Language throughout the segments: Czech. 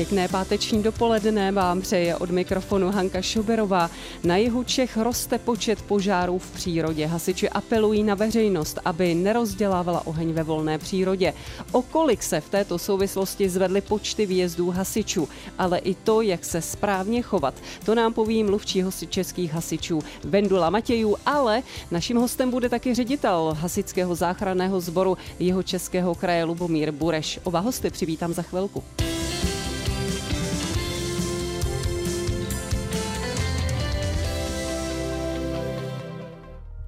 Pěkné páteční dopoledne vám přeje od mikrofonu Hanka Šoberová. Na jihu Čech roste počet požárů v přírodě. Hasiči apelují na veřejnost, aby nerozdělávala oheň ve volné přírodě. O kolik se v této souvislosti zvedly počty výjezdů hasičů, ale i to, jak se správně chovat. To nám poví mluvčí českých hasičů Vendula Matějů, ale naším hostem bude taky ředitel hasičského záchranného sboru jeho českého kraje Lubomír Bureš. Oba hosty přivítám za chvilku.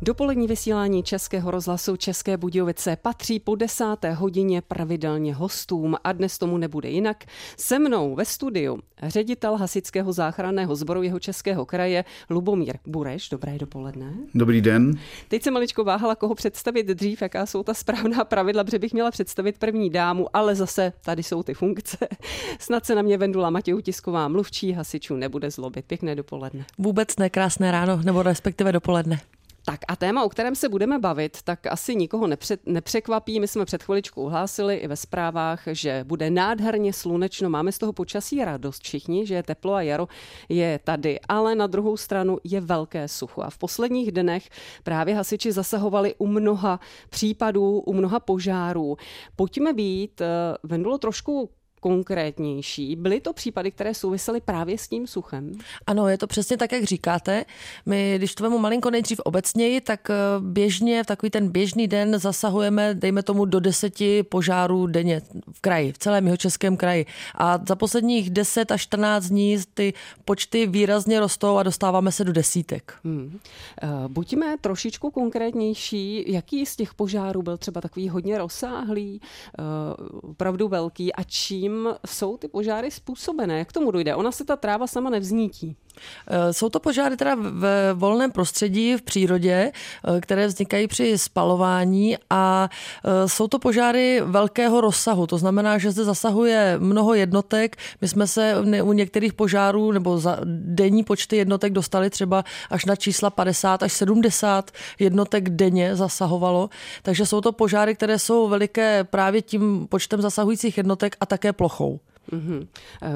Dopolední vysílání Českého rozhlasu České Budějovice patří po desáté hodině pravidelně hostům a dnes tomu nebude jinak. Se mnou ve studiu ředitel Hasického záchranného sboru jeho Českého kraje Lubomír Bureš. Dobré dopoledne. Dobrý den. Teď jsem maličko váhala, koho představit dřív, jaká jsou ta správná pravidla, protože bych měla představit první dámu, ale zase tady jsou ty funkce. Snad se na mě Vendula Matěj Tisková mluvčí hasičů nebude zlobit. Pěkné dopoledne. Vůbec ne, krásné ráno, nebo respektive dopoledne. Tak a téma, o kterém se budeme bavit, tak asi nikoho nepřed, nepřekvapí. My jsme před chviličkou uhlásili i ve zprávách, že bude nádherně slunečno. Máme z toho počasí radost všichni, že je teplo a jaro je tady, ale na druhou stranu je velké sucho. A v posledních dnech právě hasiči zasahovali u mnoha případů, u mnoha požárů. Pojďme být, eh, Vendulo, trošku konkrétnější. Byly to případy, které souvisely právě s tím suchem? Ano, je to přesně tak, jak říkáte. My, když to vemu malinko nejdřív obecněji, tak eh, běžně v takový ten běžný den zasahujeme, dejme tomu, do deseti požárů denně v kraji, v celém jeho českém kraji. A za posledních 10 až 14 dní ty počty výrazně rostou a dostáváme se do desítek. Hmm. Uh, buďme trošičku konkrétnější. Jaký z těch požárů byl třeba takový hodně rozsáhlý, uh, opravdu velký a čím čím jsou ty požáry způsobené? Jak tomu dojde? Ona se ta tráva sama nevznítí. Eh, jsou to požáry teda v volném prostředí, v přírodě, eh, které vznikají při spalování a eh, jsou to požáry velkého rozsahu. To znamená, že zde zasahuje mnoho jednotek. My jsme se u některých požárů nebo za denní počty jednotek dostali třeba až na čísla 50 až 70 jednotek denně zasahovalo. Takže jsou to požáry, které jsou veliké právě tím počtem zasahujících jednotek a také plochou. Mm-hmm.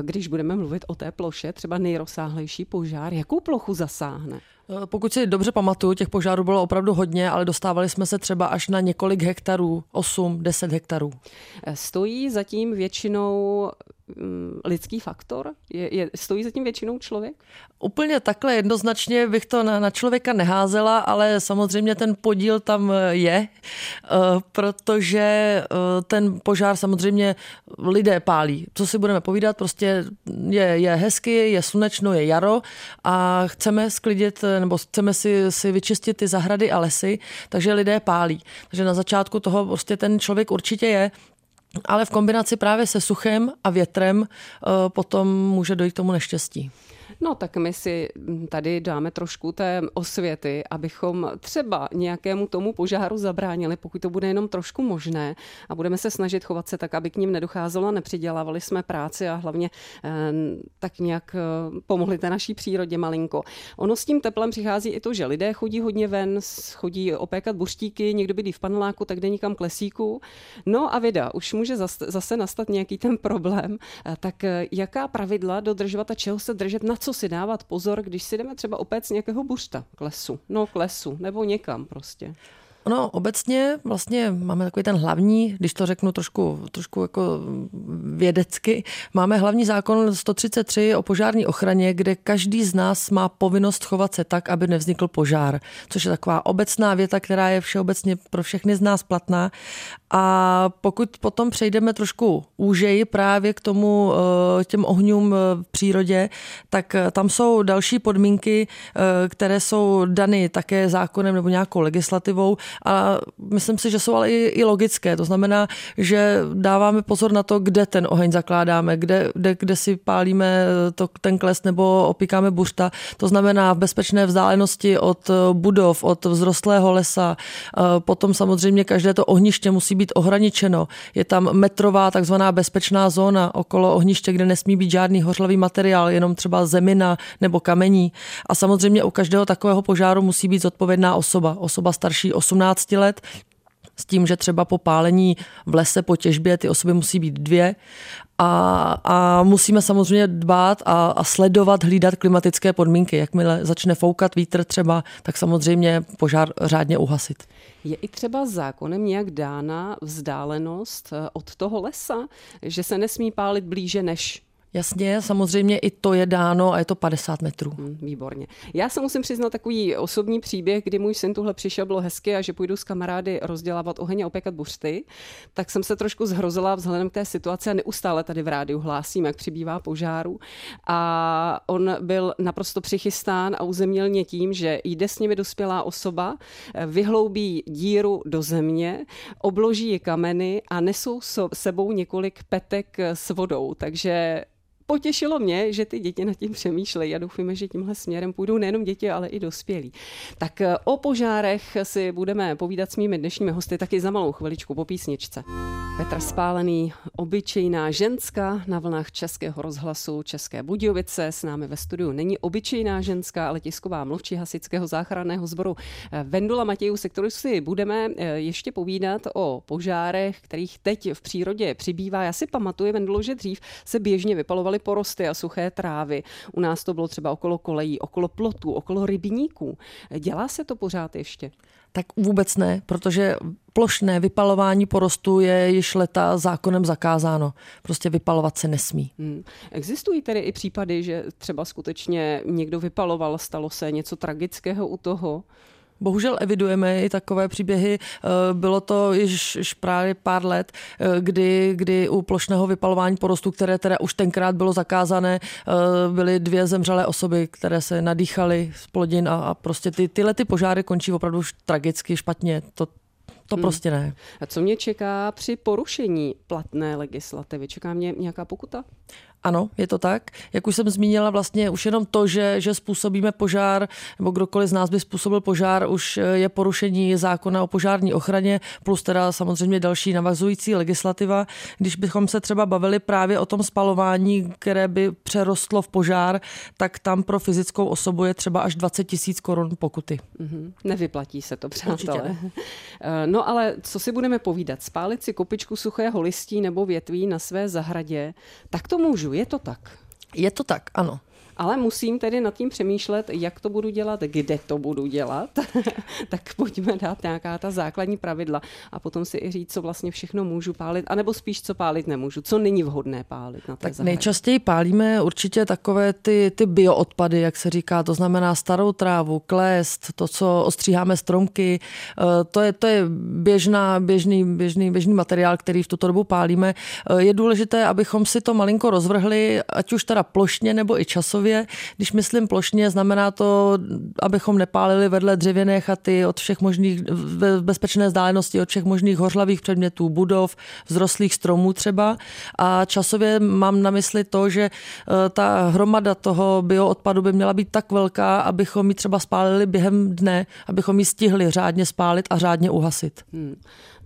Když budeme mluvit o té ploše, třeba nejrozsáhlejší požár, jakou plochu zasáhne? Eh, pokud si dobře pamatuju, těch požárů bylo opravdu hodně, ale dostávali jsme se třeba až na několik hektarů, 8, 10 hektarů. Eh, stojí zatím většinou lidský faktor? Je, je, stojí za tím většinou člověk? Úplně takhle jednoznačně bych to na, na člověka neházela, ale samozřejmě ten podíl tam eh, je, eh, protože eh, ten požár samozřejmě lidé pálí. Co si budeme povídat, prostě je, je hezky, je slunečno, je jaro a chceme sklidit nebo chceme si, si vyčistit ty zahrady a lesy, takže lidé pálí. Takže na začátku toho prostě ten člověk určitě je, ale v kombinaci právě se suchem a větrem eh, potom může dojít k tomu neštěstí. No tak my si tady dáme trošku té osvěty, abychom třeba nějakému tomu požáru zabránili, pokud to bude jenom trošku možné a budeme se snažit chovat se tak, aby k ním nedocházelo nepřidělávali jsme práci a hlavně eh, tak nějak eh, pomohli té naší přírodě malinko. Ono s tím teplem přichází i to, že lidé chodí hodně ven, chodí opékat buřtíky, někdo bydlí v paneláku, tak jde někam k lesíku. No a vida, už může zase nastat nějaký ten problém. Eh, tak jaká pravidla dodržovat a čeho se držet, na si dávat pozor, když si jdeme třeba opět nějakého buřta k lesu, no k lesu, nebo někam prostě. Ono obecně vlastně máme takový ten hlavní, když to řeknu trošku, trošku jako vědecky, máme hlavní zákon 133 o požární ochraně, kde každý z nás má povinnost chovat se tak, aby nevznikl požár, což je taková obecná věta, která je všeobecně pro všechny z nás platná. A pokud potom přejdeme trošku úžeji právě k tomu eh, těm ohňům v přírodě, tak eh, tam jsou další podmínky, eh, které jsou dany také zákonem nebo nějakou legislativou a myslím si, že jsou ale i, i logické. To znamená, že dáváme pozor na to, kde ten oheň zakládáme, kde, kde, kde si pálíme to, ten kles nebo opíkáme buřta. To znamená v bezpečné vzdálenosti od budov, od vzrostlého lesa. Potom samozřejmě každé to ohniště musí být ohraničeno. Je tam metrová takzvaná bezpečná zóna okolo ohniště, kde nesmí být žádný hořlavý materiál, jenom třeba zemina nebo kamení. A samozřejmě u každého takového požáru musí být zodpovědná osoba. Osoba starší 18 let, s tím, že třeba po pálení v lese, po těžbě ty osoby musí být dvě a, a musíme samozřejmě dbát a, a sledovat, hlídat klimatické podmínky. Jakmile začne foukat vítr třeba, tak samozřejmě požár řádně uhasit. Je i třeba zákonem nějak dána vzdálenost eh, od toho lesa, že se nesmí pálit blíže než Jasně, samozřejmě i to je dáno a je to 50 metrů. Hmm, výborně. Já se musím přiznat takový osobní příběh, kdy můj syn tuhle přišel, bylo hezky a že půjdu s kamarády rozdělávat oheň a opěkat buřty, tak jsem se trošku zhrozila vzhledem k té situaci a neustále tady v rádiu hlásím, jak přibývá požáru. A on byl naprosto přichystán a uzemnil mě tím, že jde s nimi dospělá osoba, vyhloubí díru do země, obloží je kameny a nesou sebou několik petek s vodou. Takže potěšilo mě, že ty děti nad tím přemýšlejí a doufujeme, že tímhle směrem půjdou nejenom děti, ale i dospělí. Tak eh, o požárech si budeme povídat s mými dnešními hosty taky za malou chviličku po písničce. Petr Spálený, obyčejná ženská na vlnách Českého rozhlasu České Budějovice. S námi ve studiu není obyčejná ženská, ale tisková mluvčí hasičského záchranného sboru eh, Vendula Matějů, se kterou si budeme eh, ještě povídat o požárech, kterých teď v přírodě přibývá. Já si pamatuju, Vendulo, že dřív se běžně vypalovaly porosty a suché trávy. U nás to bylo třeba okolo kolejí, okolo plotů, okolo rybníků. Dělá se to pořád ještě? Tak vůbec ne, protože plošné vypalování porostu je již leta zákonem zakázáno. Prostě vypalovat se nesmí. Hmm. Existují tedy i případy, že třeba skutečně někdo vypaloval, stalo se něco tragického u toho? Bohužel evidujeme i takové příběhy. Eh, bylo to již, již právě pár let, eh, kdy, kdy u plošného vypalování porostu, které teda už tenkrát bylo zakázané, eh, byly dvě zemřelé osoby, které se nadýchaly z plodin a, a prostě ty, tyhle ty požáry končí opravdu už tragicky špatně. To, to hmm. prostě ne. A co mě čeká při porušení platné legislativy? Čeká mě nějaká pokuta? Ano, je to tak. Jak už jsem zmínila, vlastně už jenom to, že, že způsobíme požár, nebo kdokoliv z nás by způsobil požár, už je porušení zákona o požární ochraně, plus teda samozřejmě další navazující legislativa. Když bychom se třeba bavili právě o tom spalování, které by přerostlo v požár, tak tam pro fyzickou osobu je třeba až 20 tisíc korun pokuty. Mm-hmm. Nevyplatí se to, přátelé. Eh, no ale co si budeme povídat? Spálit si kopičku suchého listí nebo větví na své zahradě, tak to můžu je to tak? Je to tak, ano ale musím tedy nad tím přemýšlet, jak to budu dělat, kde to budu dělat, tak pojďme dát nějaká ta základní pravidla a potom si i říct, co vlastně všechno můžu pálit, anebo spíš, co pálit nemůžu, co není vhodné pálit na té tak zahradě. Nejčastěji pálíme určitě takové ty, ty bioodpady, jak se říká, to znamená starou trávu, klest, to, co ostříháme stromky, eh, to je, to je běžná, běžný, běžný, běžný materiál, který v tuto dobu pálíme. Eh, je důležité, abychom si to malinko rozvrhli, ať už teda plošně nebo i časově, celkově, když myslím plošně, znamená to, abychom nepálili vedle dřevěné chaty od všech možných, v bezpečné vzdálenosti od všech možných hořlavých předmětů, budov, vzrostlých stromů třeba. A časově mám na mysli to, že eh, ta hromada toho bioodpadu by měla být tak velká, abychom ji třeba spálili během dne, abychom ji stihli řádně spálit a řádně uhasit. Hmm.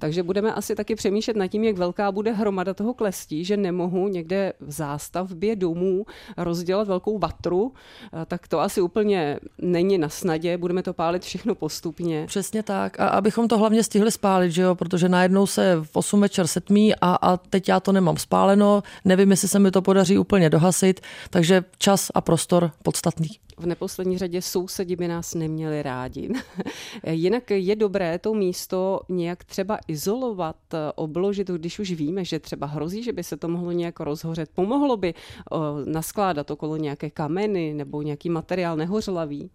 Takže budeme asi taky přemýšlet nad tím, jak velká bude hromada toho klestí, že nemohu někde v zástavbě domů rozdělat velkou vatru, eh, tak to asi úplně není na snadě, budeme to pálit všechno postupně. Přesně tak. A abychom to hlavně stihli spálit, že jo? protože najednou se v 8 večer setmí a, a teď já to nemám spáleno, nevím, jestli se mi to podaří úplně dohasit, takže čas a prostor podstatný v neposlední řadě sousedi by nás neměli rádi. Jinak je dobré to místo nějak třeba izolovat, obložit, když už víme, že třeba hrozí, že by se to mohlo nějak rozhořet. Pomohlo by naskládat okolo nějaké kameny nebo nějaký materiál nehořlavý?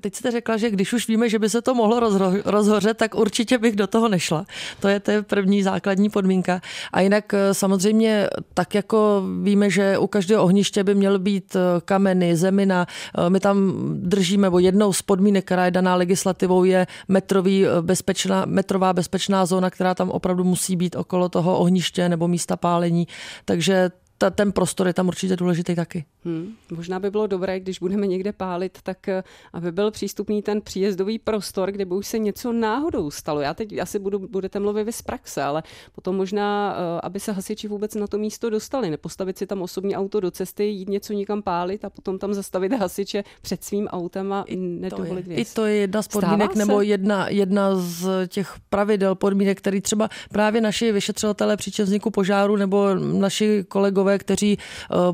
Teď jste řekla, že když už víme, že by se to mohlo rozho- rozhořet, tak určitě bych do toho nešla. To je to první základní podmínka. A jinak eh, samozřejmě tak jako víme, že u každého ohniště by měl být eh, kameny, zemina. Eh, my tam držíme, nebo jednou z podmínek, která je daná legislativou, je metrový bezpečná, metrová bezpečná zóna, která tam opravdu musí být okolo toho ohniště nebo místa pálení. Takže ta, ten prostor je tam určitě důležitý taky. Hmm. Možná by bylo dobré, když budeme někde pálit, tak eh, aby byl přístupný ten příjezdový prostor, kde by už se něco náhodou stalo. Já teď asi budu, budete mluvit vy z praxe, ale potom možná, eh, aby se hasiči vůbec na to místo dostali, nepostavit si tam osobní auto do cesty, jít něco někam pálit a potom tam zastavit hasiče před svým autem a I nedovolit věc. I to je jedna z podmínek nebo jedna, jedna z těch pravidel podmínek, který třeba právě naši vyšetřovatelé při vzniku požáru nebo naši kolegové psychologové, kteří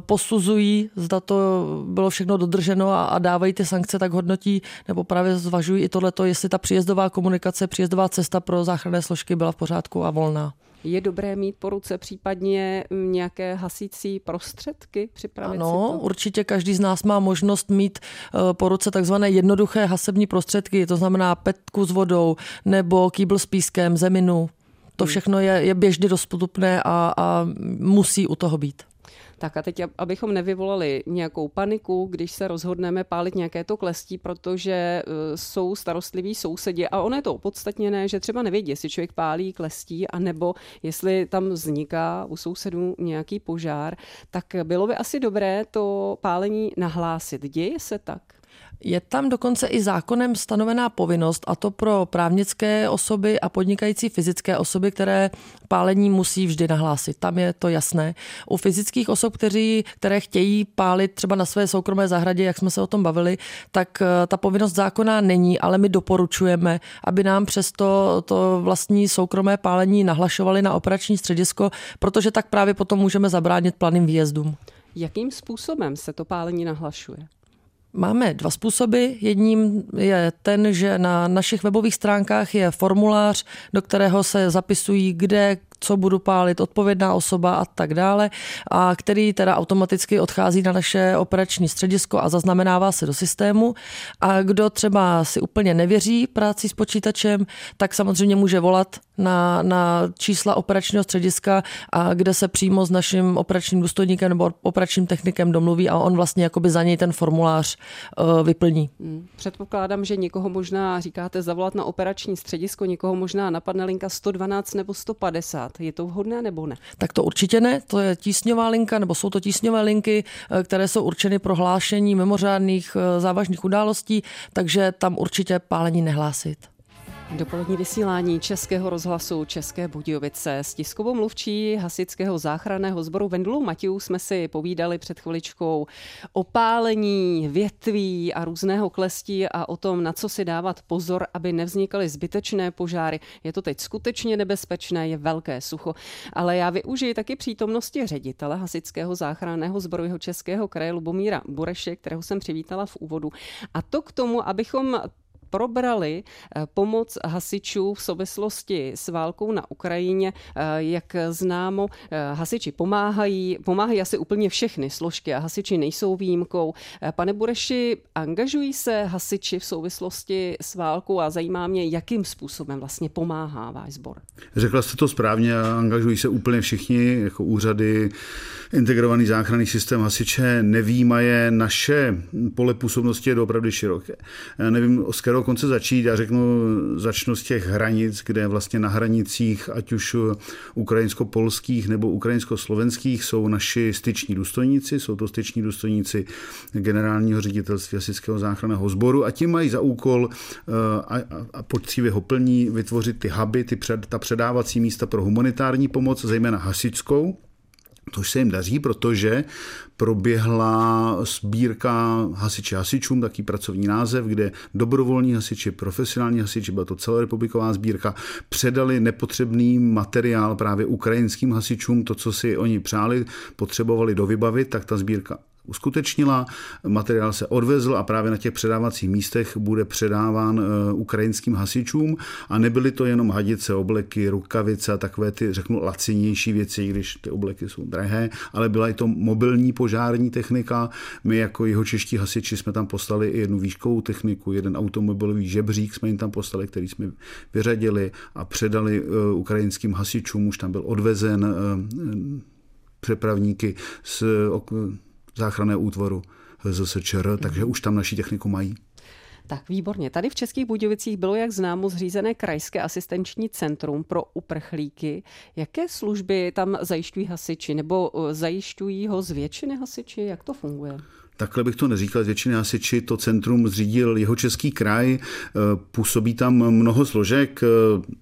posuzují, zda to bylo všechno dodrženo a dávají ty sankce, tak hodnotí nebo právě zvažují i tohleto, jestli ta příjezdová komunikace, příjezdová cesta pro záchranné složky byla v pořádku a volná. Je dobré mít po ruce případně nějaké hasící prostředky připravit Ano, si to? určitě každý z nás má možnost mít eh, po ruce takzvané jednoduché hasební prostředky, to znamená petku s vodou nebo kýbl s pískem, zeminu. To hmm. všechno je, je běžně dostupné a, a musí u toho být. Tak a teď, abychom nevyvolali nějakou paniku, když se rozhodneme pálit nějaké to klestí, protože e, jsou starostliví sousedi a ono je to opodstatněné, že třeba nevědí, jestli člověk pálí klestí, anebo jestli tam vzniká u sousedů nějaký požár, tak bylo by asi dobré to pálení nahlásit. Děje se tak? Je tam dokonce i zákonem stanovená povinnost, a to pro právnické osoby a podnikající fyzické osoby, které pálení musí vždy nahlásit. Tam je to jasné. U fyzických osob, kteří, které chtějí pálit třeba na své soukromé zahradě, jak jsme se o tom bavili, tak eh, ta povinnost zákona není, ale my doporučujeme, aby nám přesto to vlastní soukromé pálení nahlašovali na operační středisko, protože tak právě potom můžeme zabránit planým výjezdům. Jakým způsobem se to pálení nahlašuje? Máme dva způsoby. Jedním je ten, že na našich webových stránkách je formulář, do kterého se zapisují, kde, co budu pálit, odpovědná osoba a tak dále, a který teda automaticky odchází na naše operační středisko a zaznamenává se do systému. A kdo třeba si úplně nevěří práci s počítačem, tak samozřejmě může volat na, na čísla operačního střediska, a kde se přímo s naším operačním důstojníkem nebo operačním technikem domluví a on vlastně jakoby za něj ten formulář uh, vyplní. Hmm. Předpokládám, že někoho možná říkáte zavolat na operační středisko, někoho možná napadne linka 112 nebo 150. Je to vhodné nebo ne? Tak to určitě ne. To je tísňová linka, nebo jsou to tísňové linky, eh, které jsou určeny pro hlášení mimořádných eh, závažných událostí, takže tam určitě pálení nehlásit. Dopolední vysílání Českého rozhlasu České Budějovice s tiskovou mluvčí hasičského záchranného sboru Vendulou Matějů jsme si povídali před chviličkou o pálení větví a různého klestí a o tom, na co si dávat pozor, aby nevznikaly zbytečné požáry. Je to teď skutečně nebezpečné, je velké sucho, ale já využiji taky přítomnosti ředitele hasičského záchranného sboru jeho Českého kraje Lubomíra Bureše, kterého jsem přivítala v úvodu. A to k tomu, abychom probrali eh, pomoc hasičů v souvislosti s válkou na Ukrajině. Eh, jak známo, eh, hasiči pomáhají, pomáhají asi úplně všechny složky a hasiči nejsou výjimkou. Pane Bureši, angažují se hasiči v souvislosti s válkou a zajímá mě, jakým způsobem vlastně pomáhá váš sbor. Řekla jste to správně, angažují se úplně všichni, jako úřady, integrovaný záchranný systém hasiče, nevýmaje naše pole působnosti je opravdu široké. Já nevím, z kterého konce začít. Já řeknu, začnu z těch hranic, kde vlastně na hranicích, ať už ukrajinsko-polských nebo ukrajinsko-slovenských, jsou naši styční důstojníci, jsou to styční důstojníci generálního ředitelství hasičského záchranného sboru a ti mají za úkol eh, a, a, a poctivě ho plní vytvořit ty huby, ty před, ta předávací místa pro humanitární pomoc, zejména hasičskou, Tož se jim daří, protože proběhla sbírka hasiči hasičům, taký pracovní název, kde dobrovolní hasiči, profesionální hasiči, byla to celorepubliková sbírka, předali nepotřebný materiál právě ukrajinským hasičům, to, co si oni přáli, potřebovali dovybavit, tak ta sbírka uskutečnila. Materiál se odvezl a právě na těch předávacích místech bude předáván eh, ukrajinským hasičům a nebyly to jenom hadice, obleky, rukavice a takové ty, řeknu, lacinější věci, když ty obleky jsou drahé, ale byla i to mobilní požární technika. My jako jeho čeští hasiči jsme tam poslali i jednu výškovou techniku, jeden automobilový žebřík jsme jim tam poslali, který jsme vyřadili a předali eh, ukrajinským hasičům, už tam byl odvezen eh, přepravníky z záchranné útvaru ZSČR, takže už tam naši techniku mají. Tak výborně. Tady v Českých Budějovicích bylo, jak známo, zřízené krajské asistenční centrum pro uprchlíky. Jaké služby tam zajišťují hasiči nebo eh, zajišťují ho z většiny hasiči? Jak to funguje? Takhle bych to neříkal, z většiny hasiči to centrum zřídil jeho český kraj, eh, působí tam mnoho složek, eh,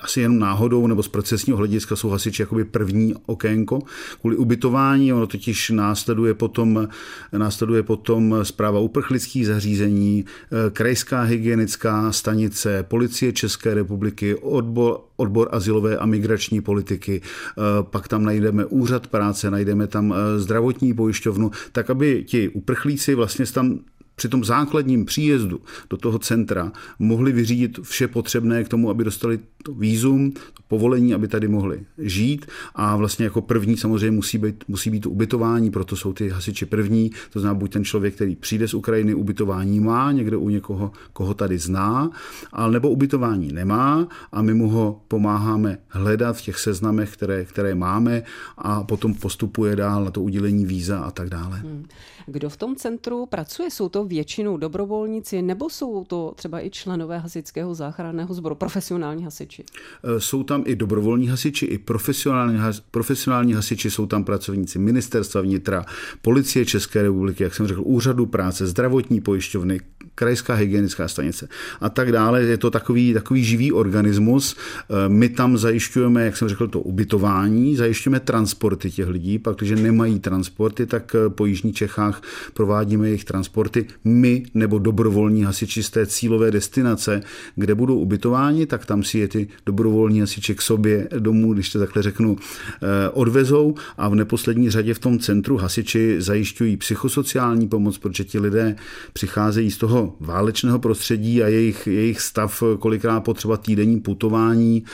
asi jenom náhodou nebo z procesního hlediska jsou hasiči jakoby první okénko. Kvůli ubytování, ono totiž následuje potom, následuje potom zpráva uprchlických zařízení, eh, krajská hygienická stanice, policie České republiky, odbor, odbor asilové a migrační politiky, eh, pak tam najdeme úřad práce, najdeme tam eh, zdravotní pojišťovnu, tak aby ti uprchlíci vlastně tam při tom základním příjezdu do toho centra mohli vyřídit vše potřebné k tomu, aby dostali to výzum, to povolení, aby tady mohli žít a vlastně jako první samozřejmě musí být, musí být to ubytování, proto jsou ty hasiči první, to znamená buď ten člověk, který přijde z Ukrajiny, ubytování má někde u někoho, koho tady zná, ale nebo ubytování nemá a my mu ho pomáháme hledat v těch seznamech, které, které máme a potom postupuje dál na to udělení víza a tak dále. Hmm. Kdo v tom centru pracuje? Jsou to většinou dobrovolníci nebo jsou to třeba i členové hasičského záchranného sboru, profesionální hasiči? E, jsou tam i dobrovolní hasiči, i profesionální, profesionální hasiči, jsou tam pracovníci ministerstva vnitra, policie České republiky, jak jsem řekl, úřadu práce, zdravotní pojišťovny, krajská hygienická stanice. A tak dále. Je to takový, takový živý organismus. E, my tam zajišťujeme, jak jsem řekl, to ubytování, zajišťujeme transporty těch lidí, pak, když nemají transporty, tak e, po Jižních Čechách provádíme jejich transporty. My nebo dobrovolní hasiči z té cílové destinace, kde budou ubytováni, tak tam si je ty dobrovolní hasiči k sobě domů, když to takhle řeknu, eh, odvezou. A v neposlední řadě v tom centru hasiči zajišťují psychosociální pomoc, protože ti lidé přicházejí z toho válečného prostředí a jejich, jejich stav kolikrát potřeba týdenní putování.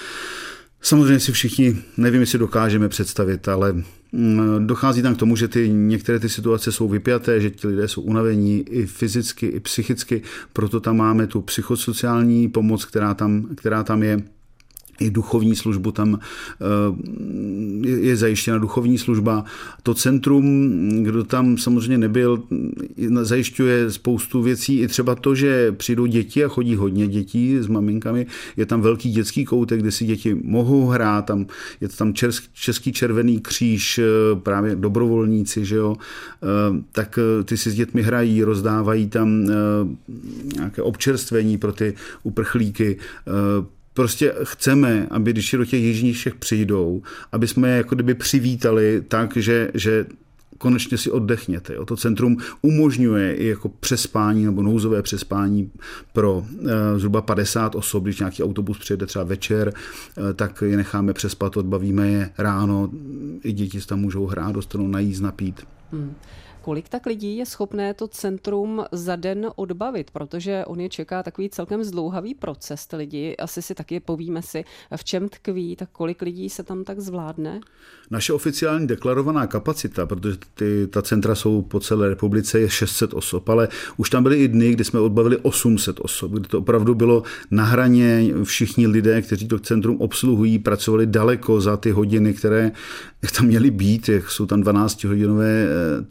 Samozřejmě si všichni, nevím, jestli dokážeme představit, ale Mm, dochází tam k tomu, že ty, některé ty situace jsou vypjaté, že ti lidé jsou unavení i fyzicky, i psychicky, proto tam máme tu psychosociální pomoc, která tam, která tam je i duchovní službu tam eh, je zajištěna duchovní služba. To centrum, kdo tam samozřejmě nebyl, zajišťuje spoustu věcí. I třeba to, že přijdou děti a chodí hodně dětí s maminkami. Je tam velký dětský koutek, kde si děti mohou hrát. Tam je tam Český červený kříž, eh, právě dobrovolníci, že jo. Eh, tak ty si s dětmi hrají, rozdávají tam nějaké občerstvení pro ty uprchlíky prostě chceme, aby když do těch jižních všech přijdou, aby jsme je jako kdyby přivítali tak, že, že konečně si oddechněte. Jo. To centrum umožňuje i jako přespání nebo nouzové přespání pro e, zhruba 50 osob, když nějaký autobus přijede třeba večer, e, tak je necháme přespat, odbavíme je ráno, i děti tam můžou hrát, dostanou najíst, napít. Hmm. Kolik tak lidí je schopné to centrum za den odbavit, protože on je čeká takový celkem zdlouhavý proces. Ty lidi, asi si taky povíme si, v čem tkví, tak kolik lidí se tam tak zvládne? Naše oficiální deklarovaná kapacita, protože ty, ta centra jsou po celé republice, je 600 osob, ale už tam byly i dny, kdy jsme odbavili 800 osob, kdy to opravdu bylo na hraně. Všichni lidé, kteří to centrum obsluhují, pracovali daleko za ty hodiny, které tam měly být. Jsou tam 12-hodinové eh,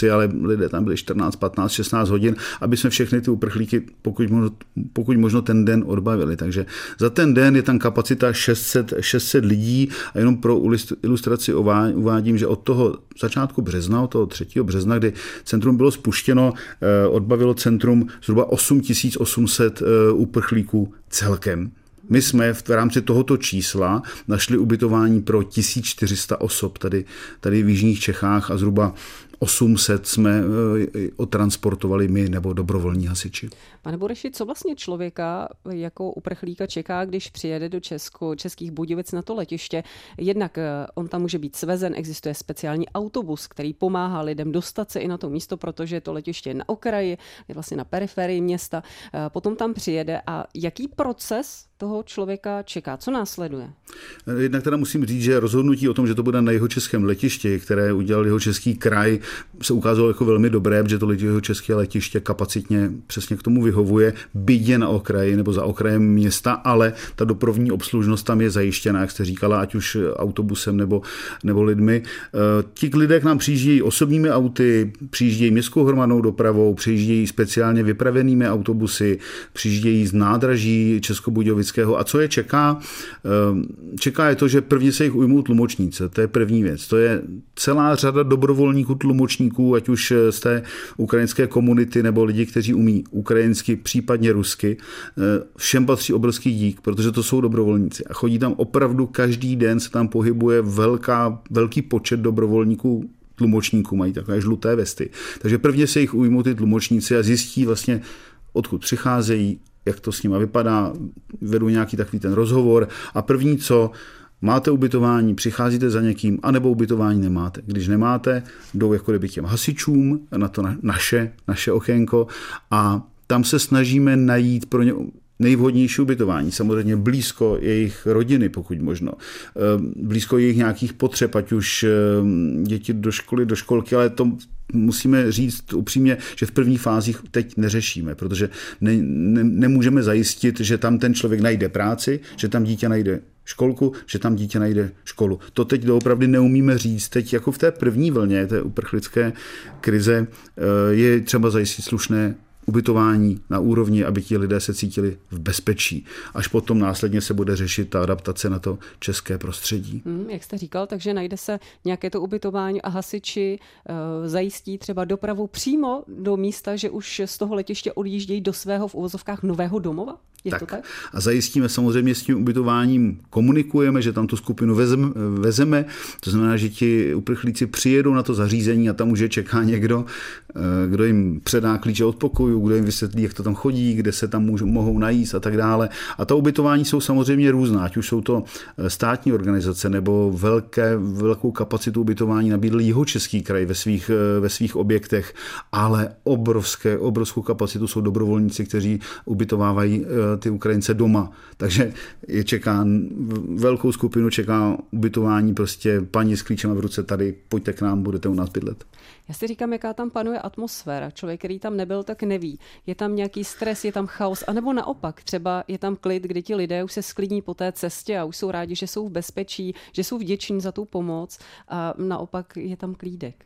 turnusy, ale lidé tam byli 14, 15, 16 hodin, aby jsme všechny ty uprchlíky pokud možno, pokud možno ten den odbavili. Takže za ten den je tam kapacita 600, 600 lidí a jenom pro ilustraci si uvádím, že od toho začátku března, od toho 3. března, kdy centrum bylo spuštěno, eh, odbavilo centrum zhruba 8800 eh, uprchlíků celkem. My jsme v rámci tohoto čísla našli ubytování pro 1400 osob tady, tady v Jižních Čechách a zhruba 800 jsme eh, otransportovali my nebo dobrovolní hasiči. Pane Boreši, co vlastně člověka jako uprchlíka čeká, když přijede do Česku, Českých Budějovic na to letiště? Jednak eh, on tam může být svezen, existuje speciální autobus, který pomáhá lidem dostat se i na to místo, protože to letiště je na okraji, je vlastně na periferii města. Eh, potom tam přijede a jaký proces toho člověka čeká? Co následuje? Jednak teda musím říct, že rozhodnutí o tom, že to bude na jeho českém letišti, které udělal jeho český kraj, se ukázalo jako velmi dobré, protože to jeho české letiště kapacitně přesně k tomu vyhovuje, bydě na okraji nebo za okrajem města, ale ta dopravní obslužnost tam je zajištěna, jak jste říkala, ať už autobusem nebo, nebo lidmi. Eh, ti lidé k nám přijíždějí osobními auty, přijíždějí městskou hromadnou dopravou, přijíždějí speciálně vypravenými autobusy, přijíždějí z nádraží Českobudějovic Hasického. A co je čeká? Ehm, čeká je to, že prvně se jich ujmou tlumočníci. To je první věc. To je celá řada dobrovolníků tlumočníků, ať už z té ukrajinské komunity nebo lidi, kteří umí ukrajinsky, případně rusky. Ehm, všem patří obrovský dík, protože to jsou dobrovolníci. A chodí tam opravdu každý den se tam pohybuje velká, velký počet dobrovolníků tlumočníků, mají takové žluté vesty. Takže prvně se jich ujmou ty tlumočníci a zjistí vlastně, odkud přicházejí, jak to s nimi vypadá, vedu nějaký takový ten rozhovor a první co, máte ubytování, přicházíte za někým, anebo ubytování nemáte. Když nemáte, jdou jako kdyby těm hasičům na to naše, naše okénko a tam se snažíme najít pro ně nejvhodnější ubytování. Samozřejmě blízko jejich rodiny, pokud možno. Ehm, blízko jejich nějakých potřeb, ať už ehm, děti do školy, do školky, ale to musíme říct upřímně, že v prvních fázích teď neřešíme, protože ne, ne, nemůžeme zajistit, že tam ten člověk najde práci, že tam dítě najde školku, že tam dítě najde školu. To teď doopravdy neumíme říct. Teď jako v té první vlně té uprchlické krize eh, je třeba zajistit slušné ubytování na úrovni, aby ti lidé se cítili v bezpečí. Až potom následně se bude řešit ta adaptace na to české prostředí. Hmm, jak jste říkal, takže najde se nějaké to ubytování a hasiči e, zajistí třeba dopravu přímo do místa, že už z toho letiště odjíždějí do svého v uvozovkách nového domova? Je tak. to tak? A zajistíme samozřejmě s tím ubytováním, komunikujeme, že tam tu skupinu vezme, vezeme, to znamená, že ti uprchlíci přijedou na to zařízení a tam už je čeká někdo, eh, kdo jim předá klíče od pokoju, kdo jim vysvětlí, jak to tam chodí, kde se tam můžou, mohou najíst a tak dále. A ta ubytování jsou samozřejmě různá, ať už jsou to eh, státní organizace nebo velké, velkou kapacitu ubytování nabídl jeho český kraj ve svých, eh, ve svých objektech, ale obrovské, obrovskou kapacitu jsou dobrovolníci, kteří ubytovávají ty Ukrajince doma. Takže je čeká velkou skupinu, čeká ubytování prostě paní s klíčem v ruce tady, pojďte k nám, budete u nás bydlet. Já si říkám, jaká tam panuje atmosféra. Člověk, který tam nebyl, tak neví. Je tam nějaký stres, je tam chaos, anebo naopak, třeba je tam klid, kdy ti lidé už se sklidní po té cestě a už jsou rádi, že jsou v bezpečí, že jsou vděční za tu pomoc a naopak je tam klídek.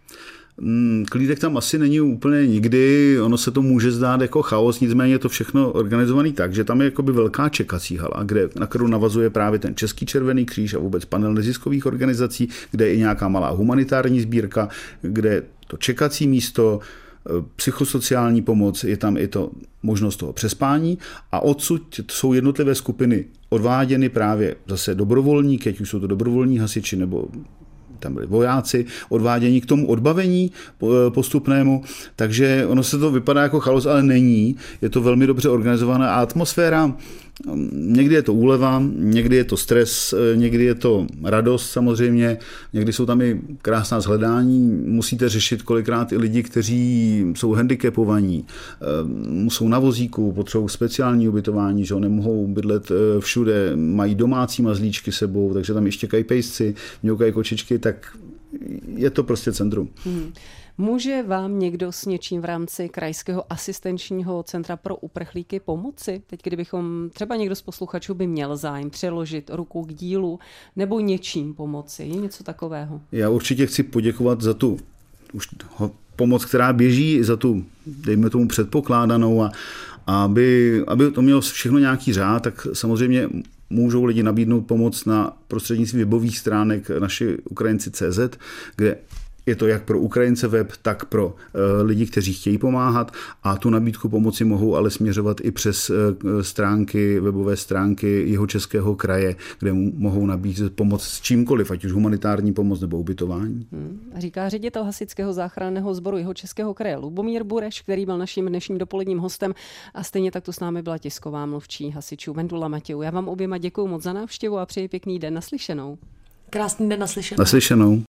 Mm, klídek tam asi není úplně nikdy, ono se to může zdát jako chaos, nicméně je to všechno organizovaný tak, že tam je jakoby velká čekací hala, kde, na kterou navazuje právě ten Český červený kříž a vůbec panel neziskových organizací, kde je i nějaká malá humanitární sbírka, kde to čekací místo, e, psychosociální pomoc, je tam i to možnost toho přespání a odsud jsou jednotlivé skupiny odváděny právě zase dobrovolníky, ať už jsou to dobrovolní hasiči nebo tam byli vojáci, odvádění k tomu odbavení eh, postupnému, takže ono se to vypadá jako chaos, ale není. Je to velmi dobře organizovaná atmosféra Někdy je to úleva, někdy je to stres, eh, někdy je to radost samozřejmě, někdy jsou tam i krásná zhledání. Musíte řešit kolikrát i lidi, kteří jsou handicapovaní, eh, jsou na vozíku, potřebují speciální ubytování, že nemohou bydlet eh, všude, mají domácí mazlíčky sebou, takže tam ještě čekají pejsci, mňoukají kočičky, tak je to prostě centrum. Hmm. Může vám někdo s něčím v rámci Krajského asistenčního centra pro uprchlíky pomoci? Teď, kdybychom, třeba někdo z posluchačů by měl zájem přeložit ruku k dílu nebo něčím pomoci. Je něco takového? Já určitě chci poděkovat za tu už pomoc, která běží, za tu, dejme tomu, předpokládanou a aby, aby to mělo všechno nějaký řád, tak samozřejmě můžou lidi nabídnout pomoc na prostřednictvím webových stránek naši Ukrajinci CZ, kde je to jak pro Ukrajince web, tak pro uh, lidi, kteří chtějí pomáhat a tu nabídku pomoci mohou ale směřovat i přes uh, stránky, webové stránky jeho českého kraje, kde mohou nabízet pomoc s čímkoliv, ať už humanitární pomoc nebo ubytování. Hmm. Říká ředitel hasičského záchranného sboru jeho českého kraje Lubomír Bureš, který byl naším dnešním dopoledním hostem a stejně tak tu s námi byla tisková mluvčí hasičů Vendula Matějů. Já vám oběma děkuji moc za návštěvu a přeji pěkný den naslyšenou. Krásný den naslyšenou. Naslyšenou.